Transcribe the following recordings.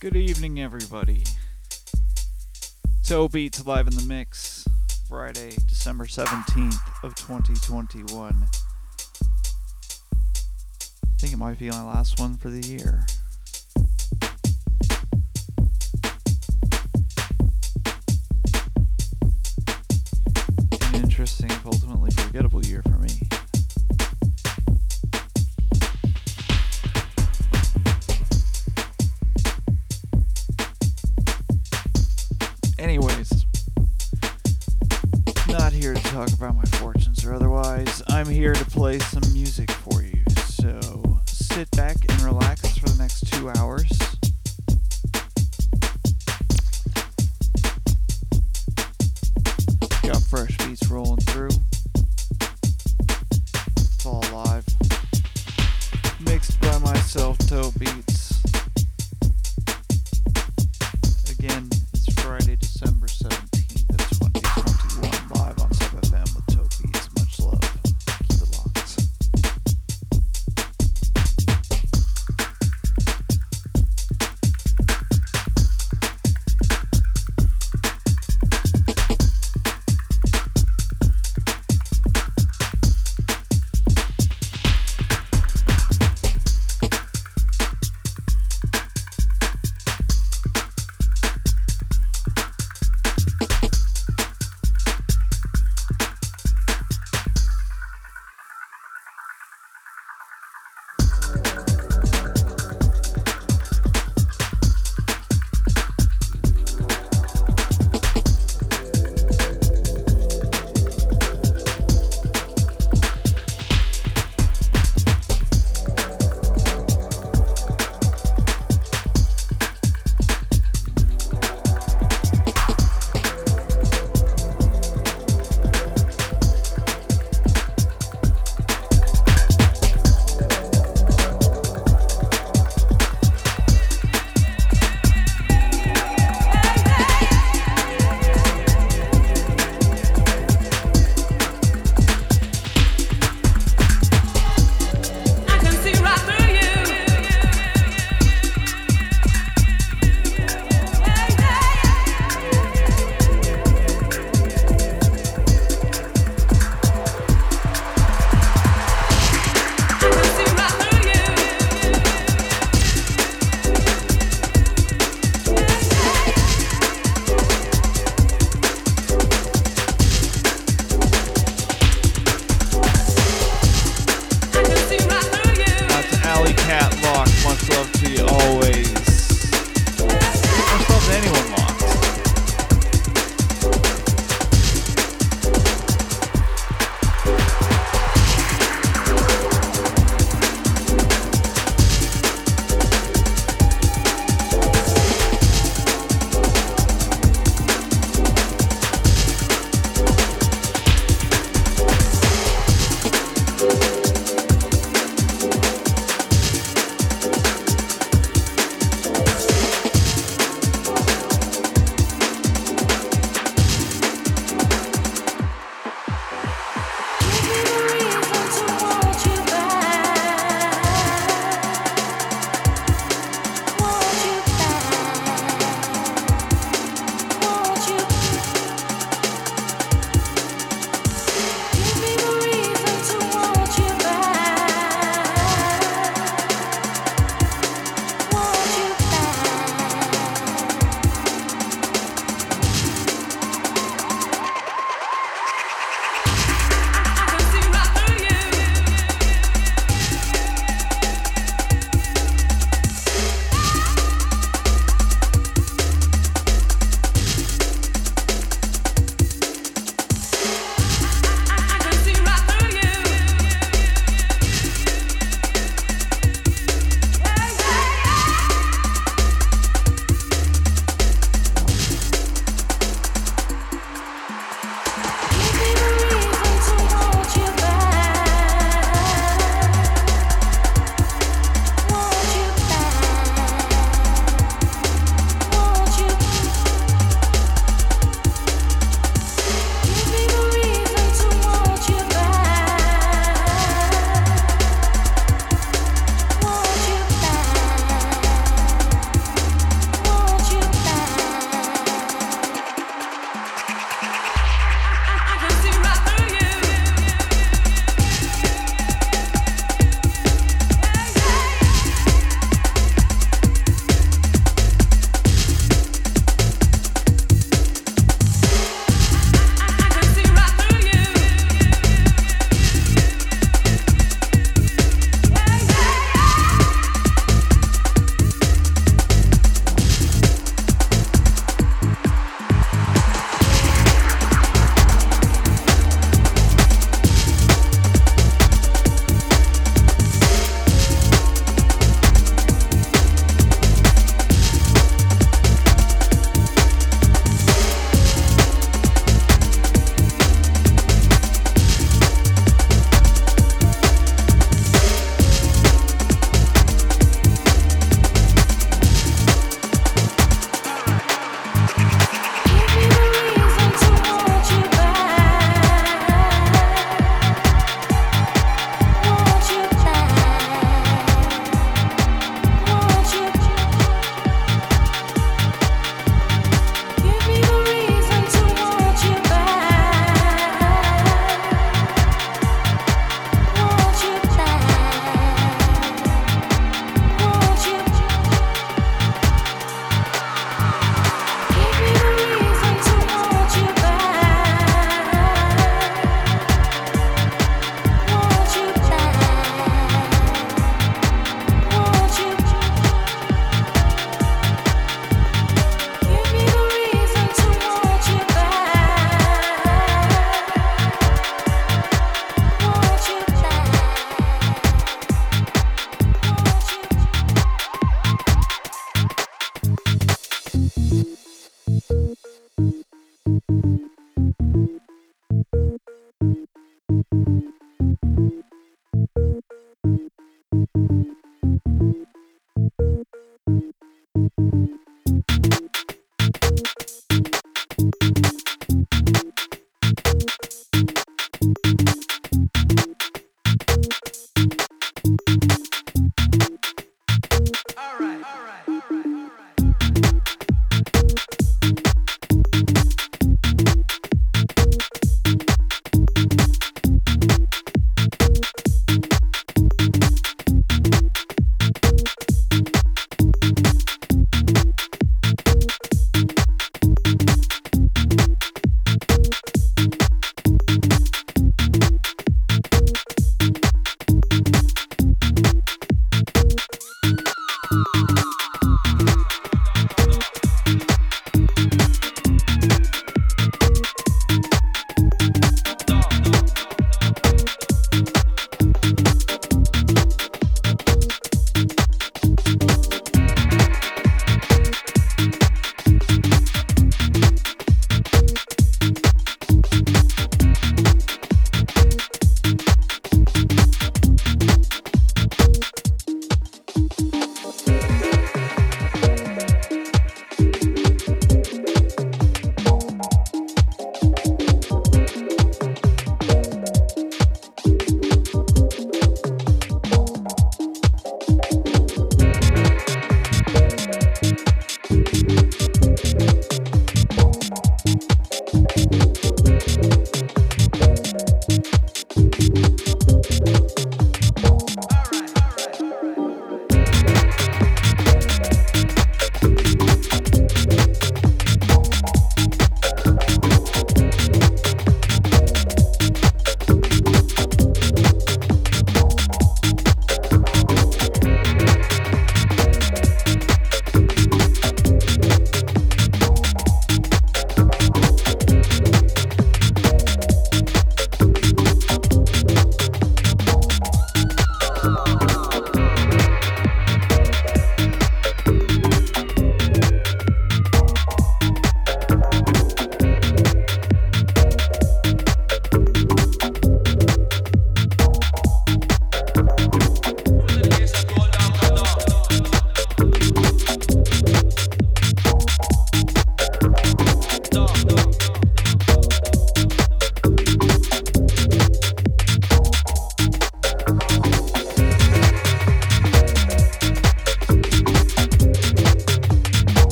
Good evening, everybody. Taupe Beats live in the mix, Friday, December 17th of 2021. I think it might be my last one for the year.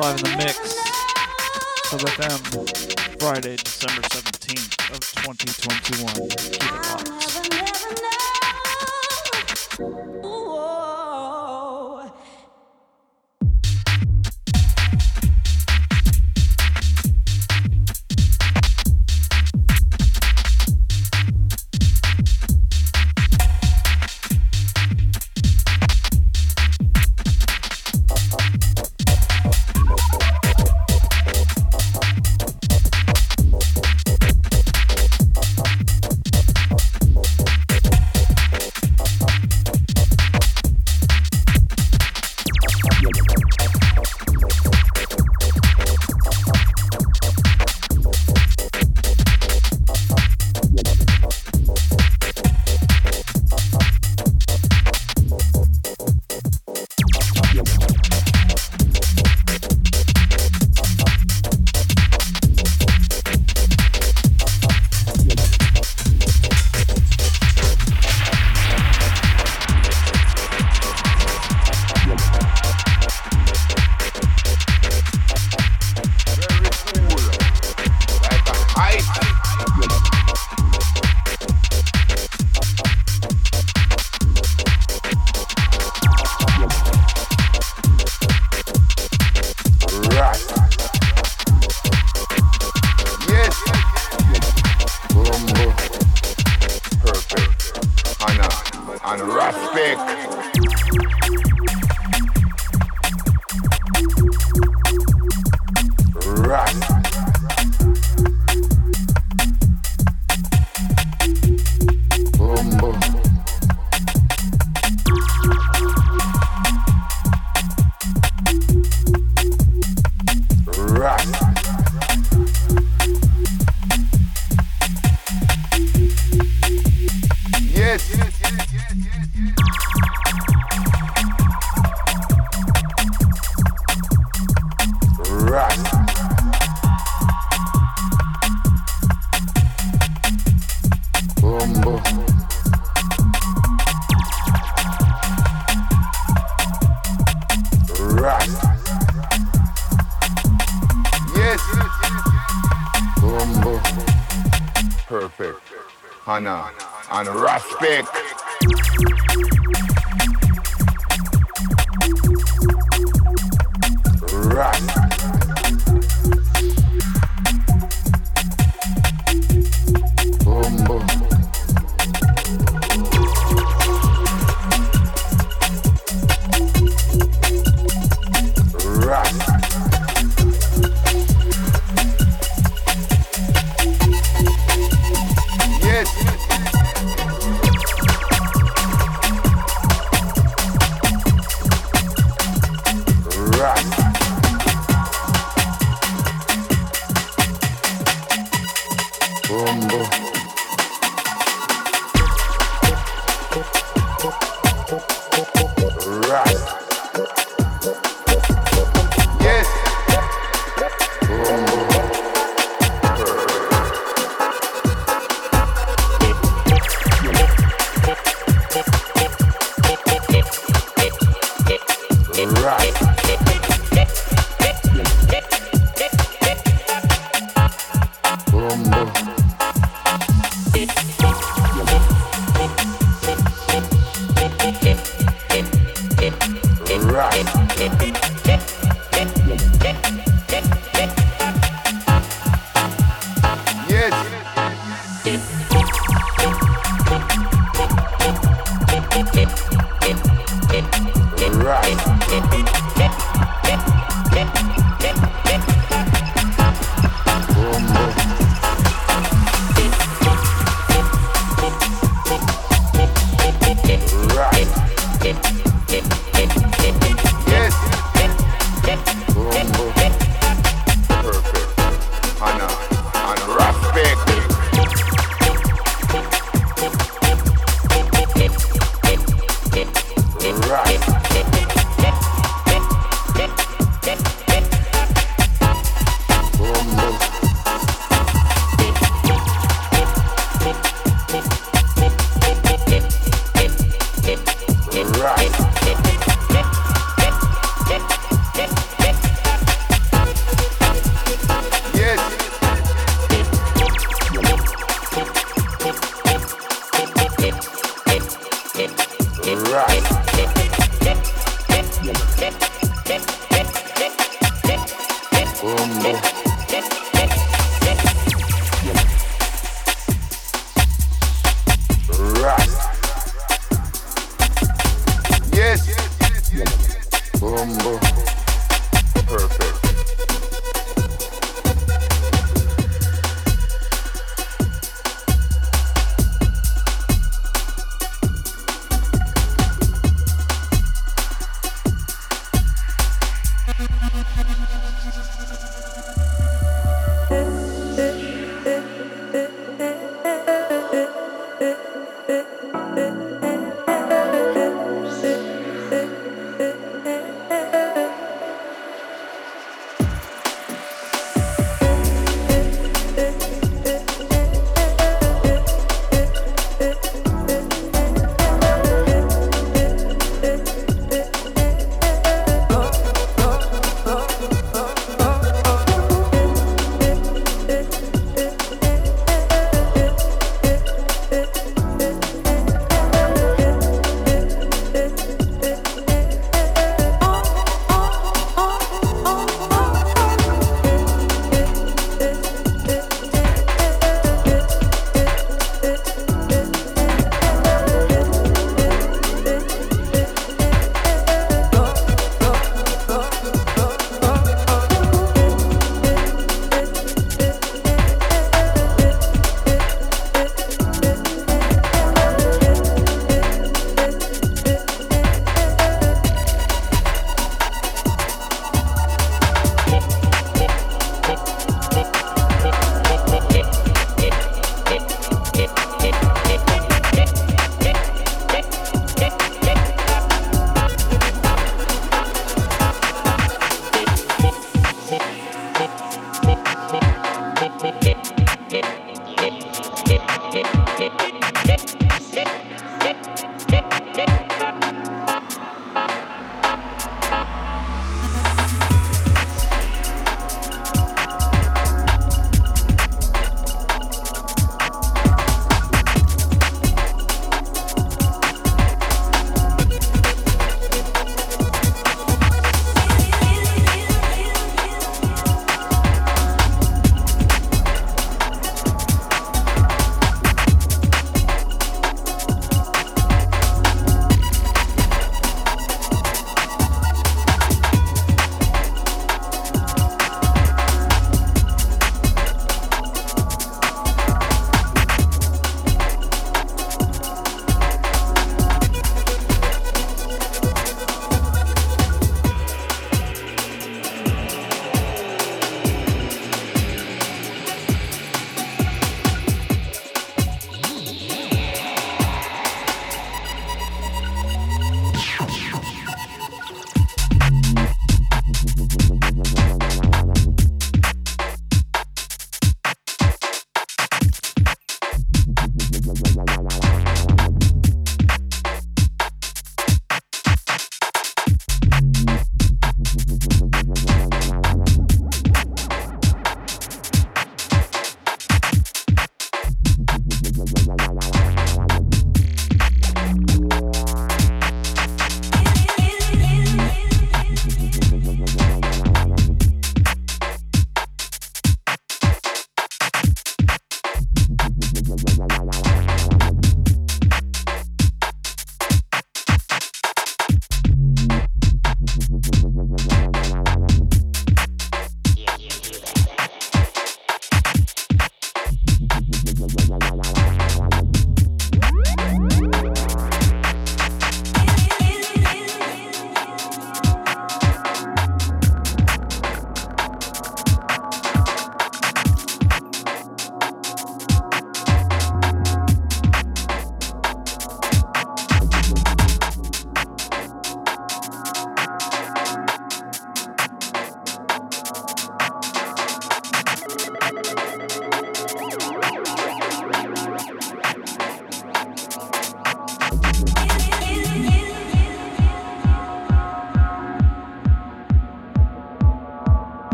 Beats